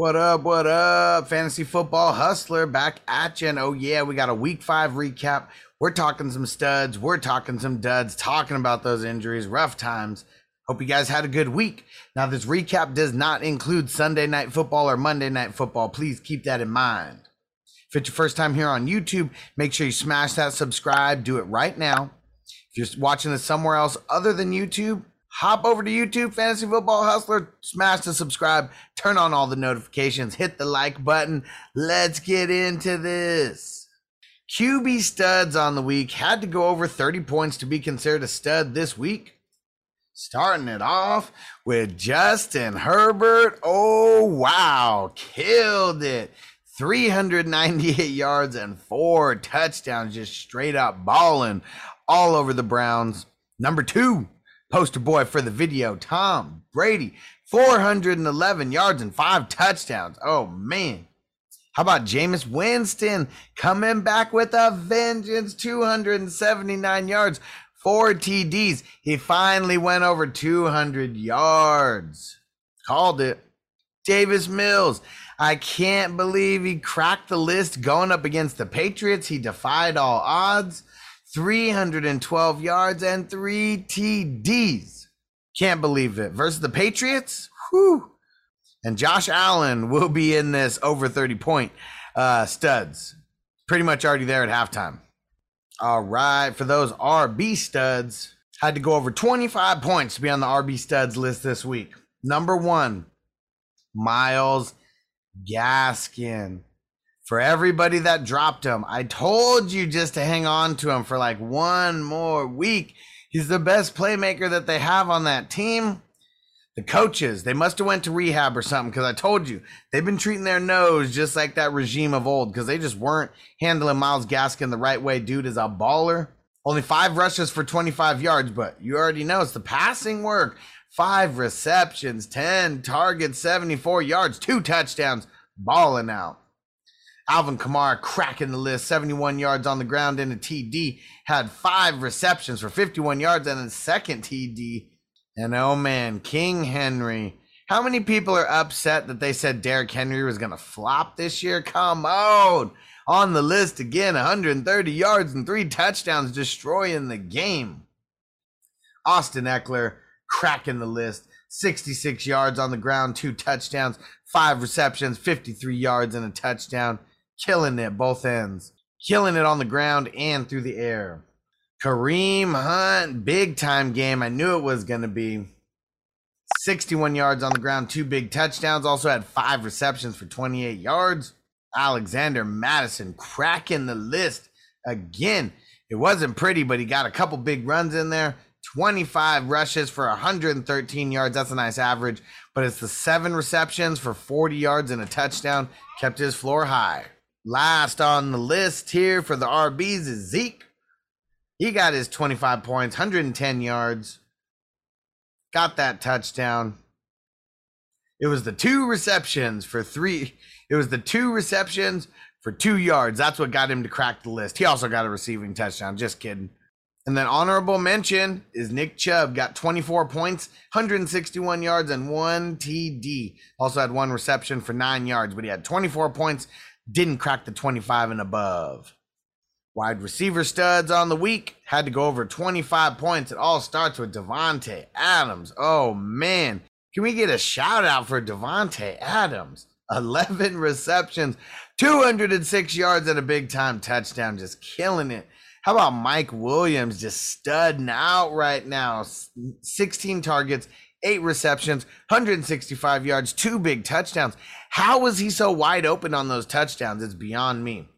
What up? What up? Fantasy football hustler back at you. And oh, yeah, we got a week five recap. We're talking some studs. We're talking some duds, talking about those injuries, rough times. Hope you guys had a good week. Now, this recap does not include Sunday night football or Monday night football. Please keep that in mind. If it's your first time here on YouTube, make sure you smash that subscribe. Do it right now. If you're watching this somewhere else other than YouTube, hop over to YouTube, Fantasy Football Hustler, smash the subscribe, turn on all the notifications, hit the like button. Let's get into this. QB studs on the week had to go over 30 points to be considered a stud this week. Starting it off with Justin Herbert. Oh, wow. Killed it. 398 yards and four touchdowns, just straight up balling all over the Browns. Number two, poster boy for the video, Tom Brady, 411 yards and five touchdowns. Oh, man. How about Jameis Winston coming back with a vengeance, 279 yards, four TDs. He finally went over 200 yards. Called it. Davis Mills. I can't believe he cracked the list going up against the Patriots. He defied all odds. 312 yards and three TDs. Can't believe it. Versus the Patriots? Whew. And Josh Allen will be in this over 30 point uh, studs. Pretty much already there at halftime. All right. For those RB studs, had to go over 25 points to be on the RB studs list this week. Number one, Myles Gaskin. For everybody that dropped him, I told you just to hang on to him for like one more week. He's the best playmaker that they have on that team. The coaches, they must have went to rehab or something because I told you they've been treating their nose just like that regime of old because they just weren't handling Myles Gaskin the right way. Dude is a baller. Only five rushes for 25 yards, but you already know it's the passing work. Five receptions, 10 targets, 74 yards, two touchdowns, balling out. Alvin Kamara cracking the list, 71 yards on the ground in a TD, had five receptions for 51 yards and a second TD. And oh man, King Henry. How many people are upset that they said Derrick Henry was going to flop this year? Come on. On the list again, 130 yards and three touchdowns, destroying the game. Austin Ekeler cracking the list. 66 yards on the ground, two touchdowns, five receptions, 53 yards, and a touchdown killing it both ends, killing it on the ground and through the air. Kareem Hunt, big time game. I knew it was going to be 61 yards on the ground, two big touchdowns. Also had five receptions for 28 yards. Alexander Mattison cracking the list again. It wasn't pretty, but he got a couple big runs in there. 25 rushes for 113 yards. That's a nice average, but it's the seven receptions for 40 yards and a touchdown kept his floor high. Last on the list here for the RBs is Zeke. He got his 25 points, 110 yards. Got that touchdown. It was the two receptions for three. It was the two receptions for two yards. That's what got him to crack the list. He also got a receiving touchdown. Just kidding. And then honorable mention is Nick Chubb got 24 points, 161 yards, and one TD. Also had one reception for nine yards, but he had 24 points, didn't crack the 25 and above. Wide receiver studs on the week had to go over 25 points. It all starts with Davante Adams. Oh man, can we get a shout out for Davante Adams? 11 receptions, 206 yards and a big time touchdown, just killing it. How about Mike Williams just studding out right now? 16 targets, eight receptions, 165 yards, two big touchdowns. How was he so wide open on those touchdowns? It's beyond me.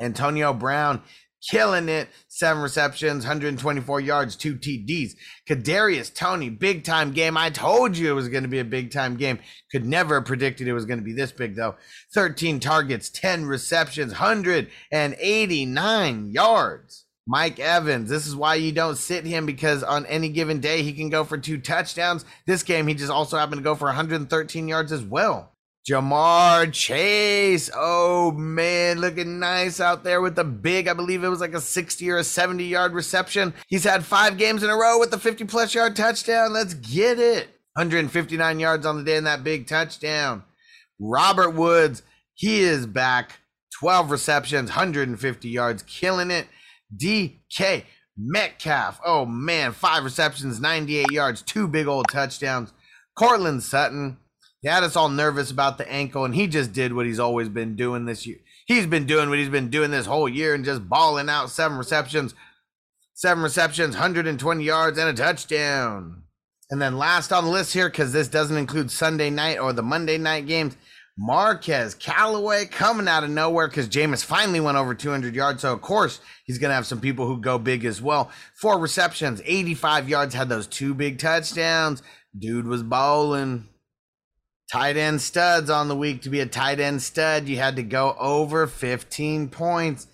Antonio Brown killing it. Seven receptions, 124 yards, two TDs. Kadarius Toney, big time game. I told you it was going to be a big time game. Could never have predicted it was going to be this big though. 13 targets, 10 receptions, 189 yards. Mike Evans, this is why you don't sit him because on any given day he can go for two touchdowns. This game he just also happened to go for 113 yards as well. Ja'Marr Chase. Oh man, looking nice out there with the big, I believe it was like a 60 or a 70 yard reception. He's had five games in a row with the 50 plus yard touchdown. Let's get it. 159 yards on the day in that big touchdown. Robert Woods, he is back. 12 receptions, 150 yards, killing it. DK Metcalf, oh man, five receptions, 98 yards, two big old touchdowns. Courtland Sutton, he had us all nervous about the ankle, and he just did what he's always been doing this year. He's been doing what he's been doing this whole year and just balling out seven receptions, seven receptions, 120 yards, and a touchdown. And then last on the list here, because this doesn't include Sunday night or the Monday night games, Marquez Callaway coming out of nowhere because Jameis finally went over 200 yards. So, of course, he's going to have some people who go big as well. Four receptions, 85 yards, had those two big touchdowns. Dude was bowling. Tight end studs on the week. To be a tight end stud, you had to go over 15 points.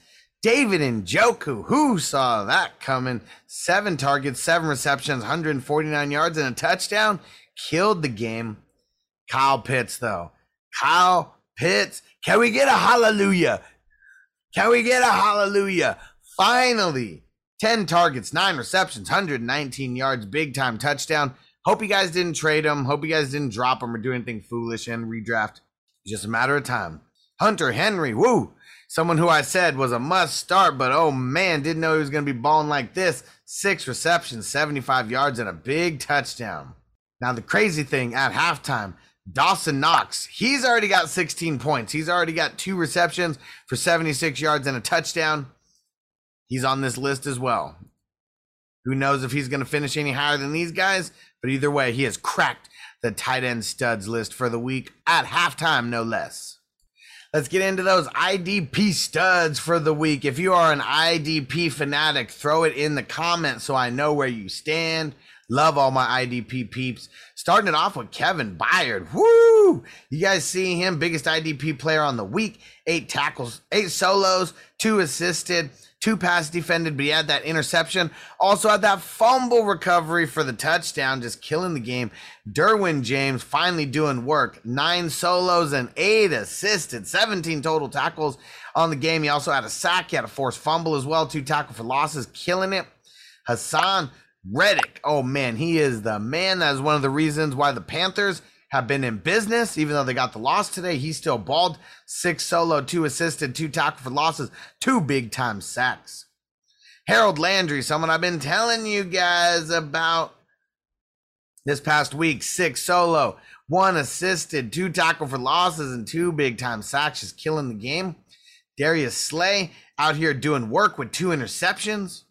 David Njoku, who saw that coming? Seven targets, seven receptions, 149 yards, and a touchdown. Killed the game. Kyle Pitts, though. Kyle Pitts. Can we get a hallelujah? Can we get a hallelujah? Finally, 10 targets, nine receptions, 119 yards, big time touchdown. Hope you guys didn't trade him. Hope you guys didn't drop him or do anything foolish and redraft. Just a matter of time. Hunter Henry, woo. Someone who I said was a must start, but oh man, didn't know he was going to be balling like this. Six receptions, 75 yards, and a big touchdown. Now, the crazy thing at halftime, Dawson Knox, he's already got 16 points. He's already got two receptions for 76 yards and a touchdown. He's on this list as well. Who knows if he's going to finish any higher than these guys? But either way, he has cracked the tight end studs list for the week at halftime, no less. Let's get into those IDP studs for the week. If you are an IDP fanatic, throw it in the comments so I know where you stand. Love all my IDP peeps. Starting it off with Kevin Byard. Woo! You guys see him, biggest IDP player on the week. Eight tackles, eight solos, two assisted two pass defended, but he had that interception. Also had that fumble recovery for the touchdown, just killing the game. Derwin James finally doing work. Nine solos and eight assisted, 17 total tackles on the game. He also had a sack, he had a forced fumble as well, two tackle for losses, killing it. Haason Reddick, oh man, he is the man. That is one of the reasons why the Panthers have been in business, even though they got the loss today. He still balled six solo, two assisted, two tackle for losses, two big time sacks. Harold Landry, someone I've been telling you guys about this past week, six solo, one assisted, two tackle for losses, and two big time sacks, just killing the game. Darius Slay out here doing work with two interceptions.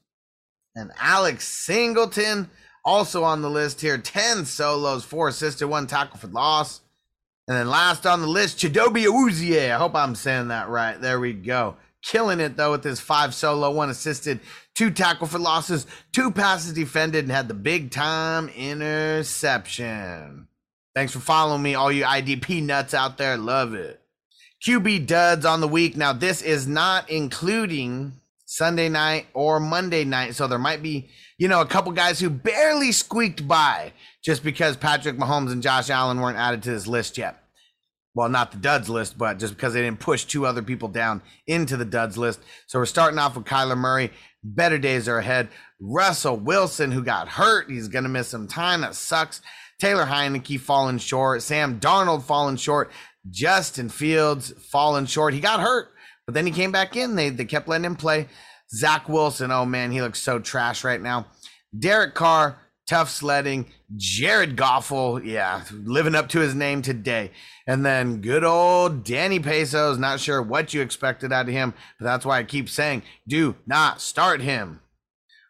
And Alex Singleton also on the list here 10 solos, four assisted, one tackle for loss. And then last on the list, Chidobe Awuzie. I hope I'm saying that right. There we go. Killing it though with his five solo, one assisted, two tackle for losses, two passes defended, and had the big time interception. Thanks for following me, all you IDP nuts out there. Love it. QB duds on the week. Now, this is not including Sunday night or Monday night. So there might be you know, a couple guys who barely squeaked by just because Patrick Mahomes and Josh Allen weren't added to this list yet. Well, not the duds list, but just because they didn't push two other people down into the duds list. So we're starting off with Kyler Murray. Better days are ahead. Russell Wilson, who got hurt, he's going to miss some time. That sucks. Taylor Heinicke falling short. Sam Darnold falling short. Justin Fields falling short. He got hurt, but then he came back in. They, they kept letting him play. Zach Wilson, oh man, he looks so trash right now. Derek Carr, tough sledding. Jared Goffel, oh, yeah, living up to his name today. And then good old Danny Pesos, not sure what you expected out of him, but that's why I keep saying do not start him.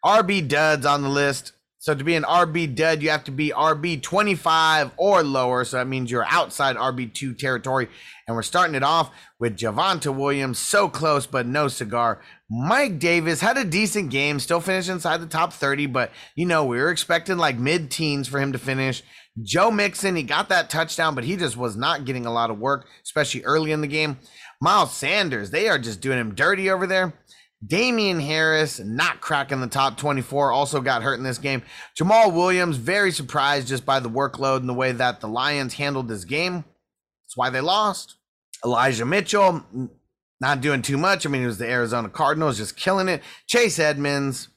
RB duds on the list. So to be an RB dud, you have to be RB 25 or lower. So that means you're outside RB2 territory. And we're starting it off with Javonte Williams, so close, but no cigar. Mike Davis had a decent game, still finished inside the top 30, but you know, we were expecting like mid teens for him to finish. Joe Mixon, he got that touchdown, but he just was not getting a lot of work, especially early in the game. Miles Sanders, they are just doing him dirty over there. Damien Harris not cracking the top 24, also got hurt in this game. Jamaal Williams, very surprised just by the workload and the way that the Lions handled this game. That's why they lost. Elijah Mitchell, not doing too much. I mean, it was the Arizona Cardinals just killing it. Chase Edmonds,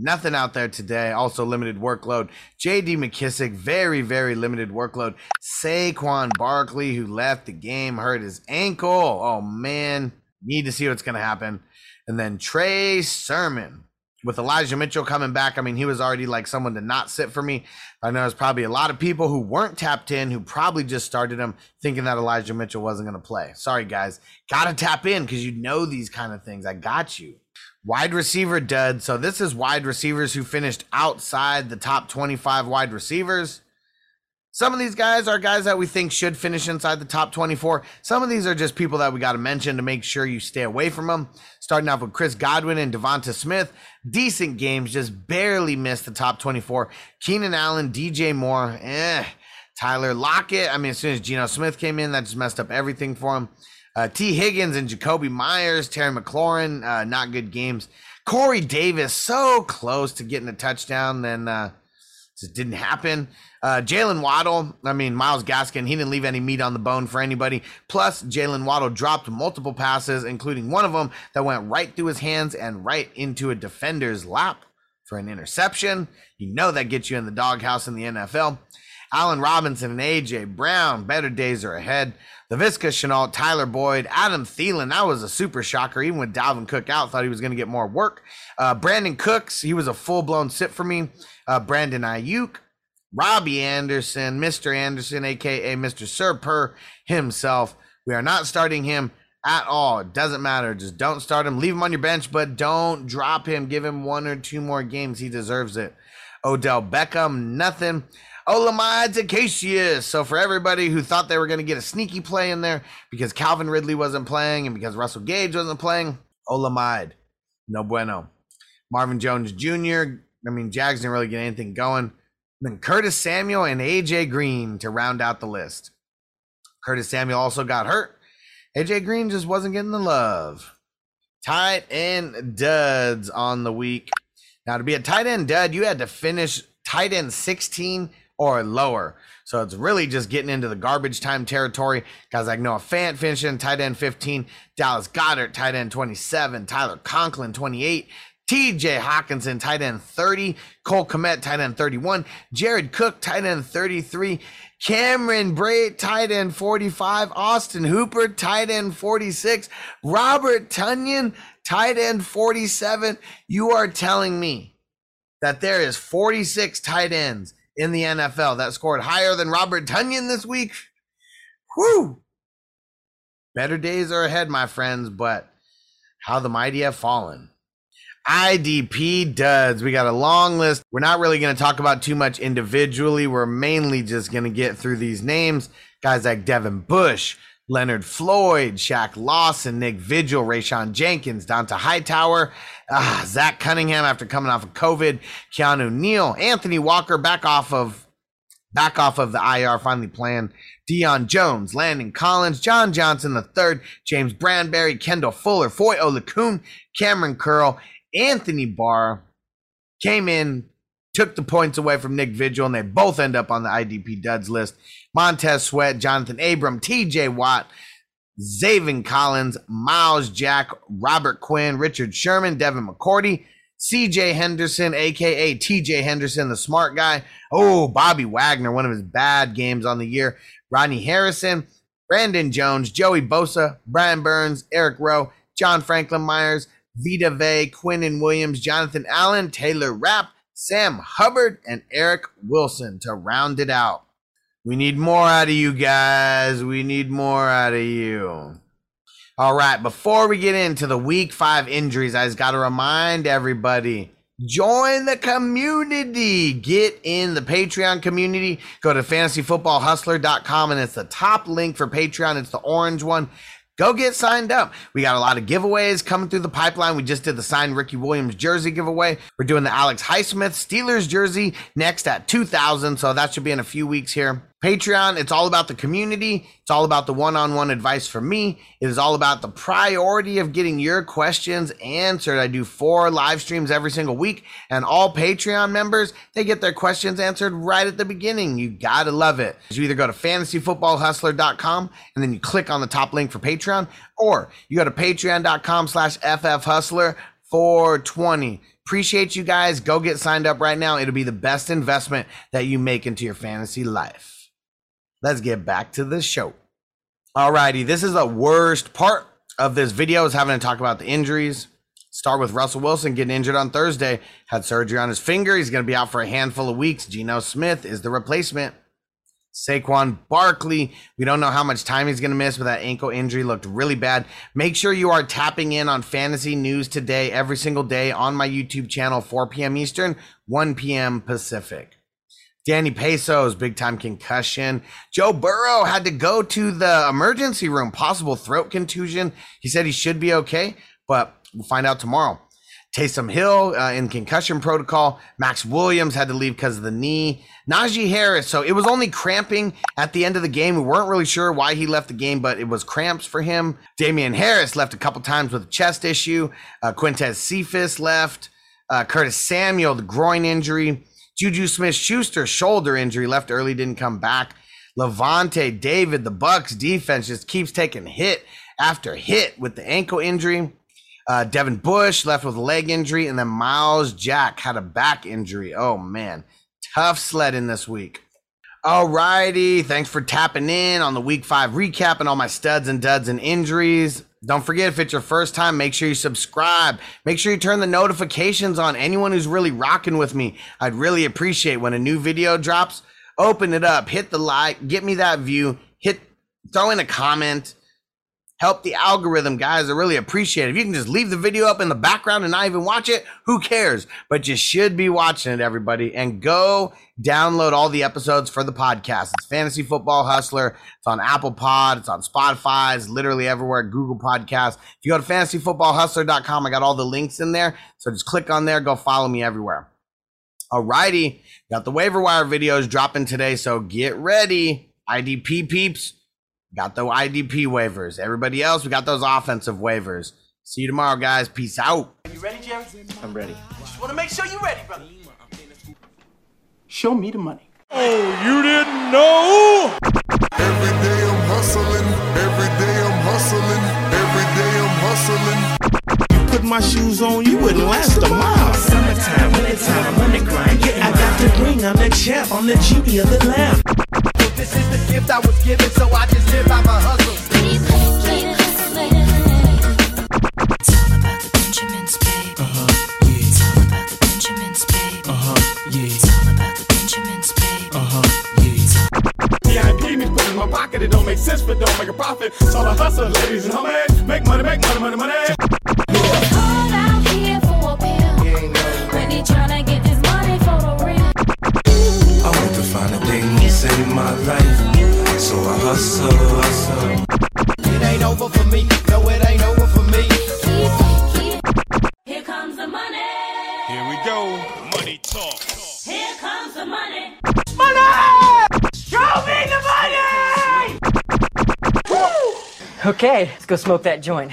Nothing out there today. Also limited workload. J.D. McKissic, very, very limited workload. Saquon Barkley, who left the game, hurt his ankle. Oh man, need to see what's going to happen. And then Trey Sermon with Elijah Mitchell coming back. I mean, he was already like someone to not sit for me. I know there's probably a lot of people who weren't tapped in who probably just started him thinking that Elijah Mitchell wasn't going to play. Sorry, guys. Got to tap in because you know these kind of things. I got you. Wide receiver dud. So this is wide receivers who finished outside the top 25 wide receivers. Some of these guys are guys that we think should finish inside the top 24. Some of these are just people that we got to mention to make sure you stay away from them. Starting off with Chris Godwin and Devonta Smith. Decent games, just barely missed the top 24. Keenan Allen, DJ Moore, eh. Tyler Lockett. I mean, as soon as Geno Smith came in, that just messed up everything for him. Uh, Tee Higgins and Jakobi Meyers, Terry McLaurin, uh, not good games. Corey Davis, so close to getting a touchdown, then uh, just didn't happen. Uh, Jalen Waddle, I mean, Myles Gaskin, he didn't leave any meat on the bone for anybody. Plus, Jalen Waddle dropped multiple passes, including one of them that went right through his hands and right into a defender's lap for an interception. You know that gets you in the doghouse in the NFL. Allen Robinson and AJ Brown, better days are ahead. Laviska Shenault, Tyler Boyd, Adam Thielen. That was a super shocker. Even with Dalvin Cook out, thought he was going to get more work. Uh, Brandin Cooks, he was a full blown sit for me. Uh, Brandon Aiyuk, Robbie Anderson, Mr. Anderson, aka Mr. Serper himself. We are not starting him at all. It doesn't matter. Just don't start him. Leave him on your bench, but don't drop him. Give him one or two more games. He deserves it. Odell Beckham, nothing. Olamide Zaccheaus. So for everybody who thought they were going to get a sneaky play in there because Calvin Ridley wasn't playing and because Russell Gage wasn't playing, Olamide, no bueno. Marvin Jones Jr. I mean, Jags didn't really get anything going. Then Curtis Samuel and AJ Green to round out the list. Curtis Samuel also got hurt. AJ Green just wasn't getting the love. Tight end duds on the week. Now, to be a tight end dud, you had to finish tight end 16 or lower. So it's really just getting into the garbage time territory. Guys like Noah Fant finishing tight end 15, Dallas Goedert tight end 27, Tyler Conklin 28, TJ Hockenson, tight end 30, Cole Kmet tight end 31, Jared Cook tight end 33, Cameron Brate tight end 45, Austin Hooper tight end 46, Robert Tonyan tight end 47. You are telling me that there is 46 tight ends in the NFL that scored higher than Robert Tonyan this week. Whew. Better days are ahead, my friends, but how the mighty have fallen. IDP duds. We got a long list. We're not really going to talk about too much individually. We're mainly just going to get through these names. Guys like Devin Bush, Leonard Floyd, Shaq Lawson, Nick Vigil, Rayshawn Jenkins, Dont'a Hightower, ah, Zach Cunningham after coming off of COVID, Keanu Neal, Anthony Walker back off of back off of the IR, finally playing. Deion Jones, Landon Collins, John Johnson III, James Bradberry, Kendall Fuller, Foye Oluokun, Kamren Curl, Anthony Barr came in, took the points away from Nick Vigil, and they both end up on the IDP duds list. Montez Sweat, Jonathan Abram, TJ Watt, Zaven Collins, Myles Jack, Robert Quinn, Richard Sherman, Devin McCourty, CJ Henderson, aka TJ Henderson, the smart guy. Oh, Bobby Wagner, one of his bad games on the year. Rodney Harrison, Brandon Jones, Joey Bosa, Brian Burns, Eric Rowe, John Franklin Myers, Vita Vea, and Williams, Jonathan Allen, Taylor Rapp, Sam Hubbard, and Eric Wilson to round it out. We need more out of you guys. We need more out of you. All right, before we get into the week five injuries, I just got to remind everybody join the community. Get in the Patreon community. Go to fantasyfootballhustler.com and it's the top link for Patreon. It's the orange one. Go get signed up. We got a lot of giveaways coming through the pipeline. We just did the signed Ricky Williams jersey giveaway. We're doing the Alex Highsmith Steelers jersey next at 2000. So that should be in a few weeks here. Patreon, it's all about the community. It's all about the one on one advice from me. It is all about the priority of getting your questions answered. I do four live streams every single week, and all Patreon members, they get their questions answered right at the beginning. You gotta love it. You either go to fantasyfootballhustler.com and then you click on the top link for Patreon, or you go to patreon.com slash ffhustler 420. Appreciate you guys. Go get signed up right now. It'll be the best investment that you make into your fantasy life. Let's get back to the show. Alrighty, this is the worst part of this video is having to talk about the injuries. Start with Russell Wilson getting injured on Thursday, had surgery on his finger. He's going to be out for a handful of weeks. Geno Smith is the replacement. Saquon Barkley, we don't know how much time he's going to miss, but that ankle injury looked really bad. Make sure you are tapping in on fantasy news today, every single day on my YouTube channel, 4 p.m. Eastern, 1 p.m. Pacific. Danny Pesos, big time concussion. Joe Burrow had to go to the emergency room, possible throat contusion. He said he should be okay, but we'll find out tomorrow. Taysom Hill uh, in concussion protocol. Max Williams had to leave because of the knee. Najee Harris. So it was only cramping at the end of the game. We weren't really sure why he left the game, but it was cramps for him. Damien Harris left a couple times with a chest issue. Uh, Quintez Cephus left. Uh, Curtis Samuel, the groin injury. Juju Smith Schuster, shoulder injury, left early, didn't come back. Lavonte David, the Bucs defense just keeps taking hit after hit with the ankle injury. Uh, Devin Bush left with a leg injury, and then Myles Jack had a back injury. Oh man, tough sledding this week. Alrighty, thanks for tapping in on the week five recap and all my studs and duds and injuries. Don't forget if it's your first time, make sure you subscribe. Make sure you turn the notifications on. Anyone who's really rocking with me, I'd really appreciate when a new video drops. Open it up, hit the like, get me that view, hit, throw in a comment help the algorithm, guys. I really appreciate it. If you can just leave the video up in the background and not even watch it, who cares? But you should be watching it, everybody. And go download all the episodes for the podcast. It's Fantasy Football Hustler. It's on Apple Pod. It's on Spotify. It's literally everywhere. Google Podcasts. If you go to fantasyfootballhustler.com, I got all the links in there. So just click on there. Go follow me everywhere. Alrighty. Got the waiver wire videos dropping today. So get ready. IDP peeps Got the IDP waivers. Everybody else, we got those offensive waivers. See you tomorrow, guys. Peace out. Are you ready, Jerry? I'm ready. Just want to make sure you're ready, brother. Show me the money. Oh, you didn't know? Every day I'm hustling. Every day I'm hustling. Every day I'm hustling. You Put my shoes on, you wouldn't last a mile. Summertime, wintertime, I'm on the grind. Yeah, I got the ring, I'm the champ, I'm the genie of the lamp. This is the gift I was given, so I just live by my hustle. It's all about the Benjamins, baby. Uh-huh, yeah. It's all about the Benjamins, baby. Uh-huh, yeah. It's all about the Benjamins, baby. Uh-huh, yeah. In my pocket, it don't make sense, but don't make a profit. So I hustle, ladies and Here we go. Money talk. Here comes the money. Money! Show me the money! Woo! Okay, let's go smoke that joint.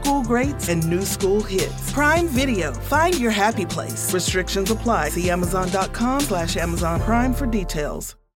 school greats and new school hits. Prime Video, find your happy place. Restrictions apply. See Amazon.com slash Amazon Prime for details.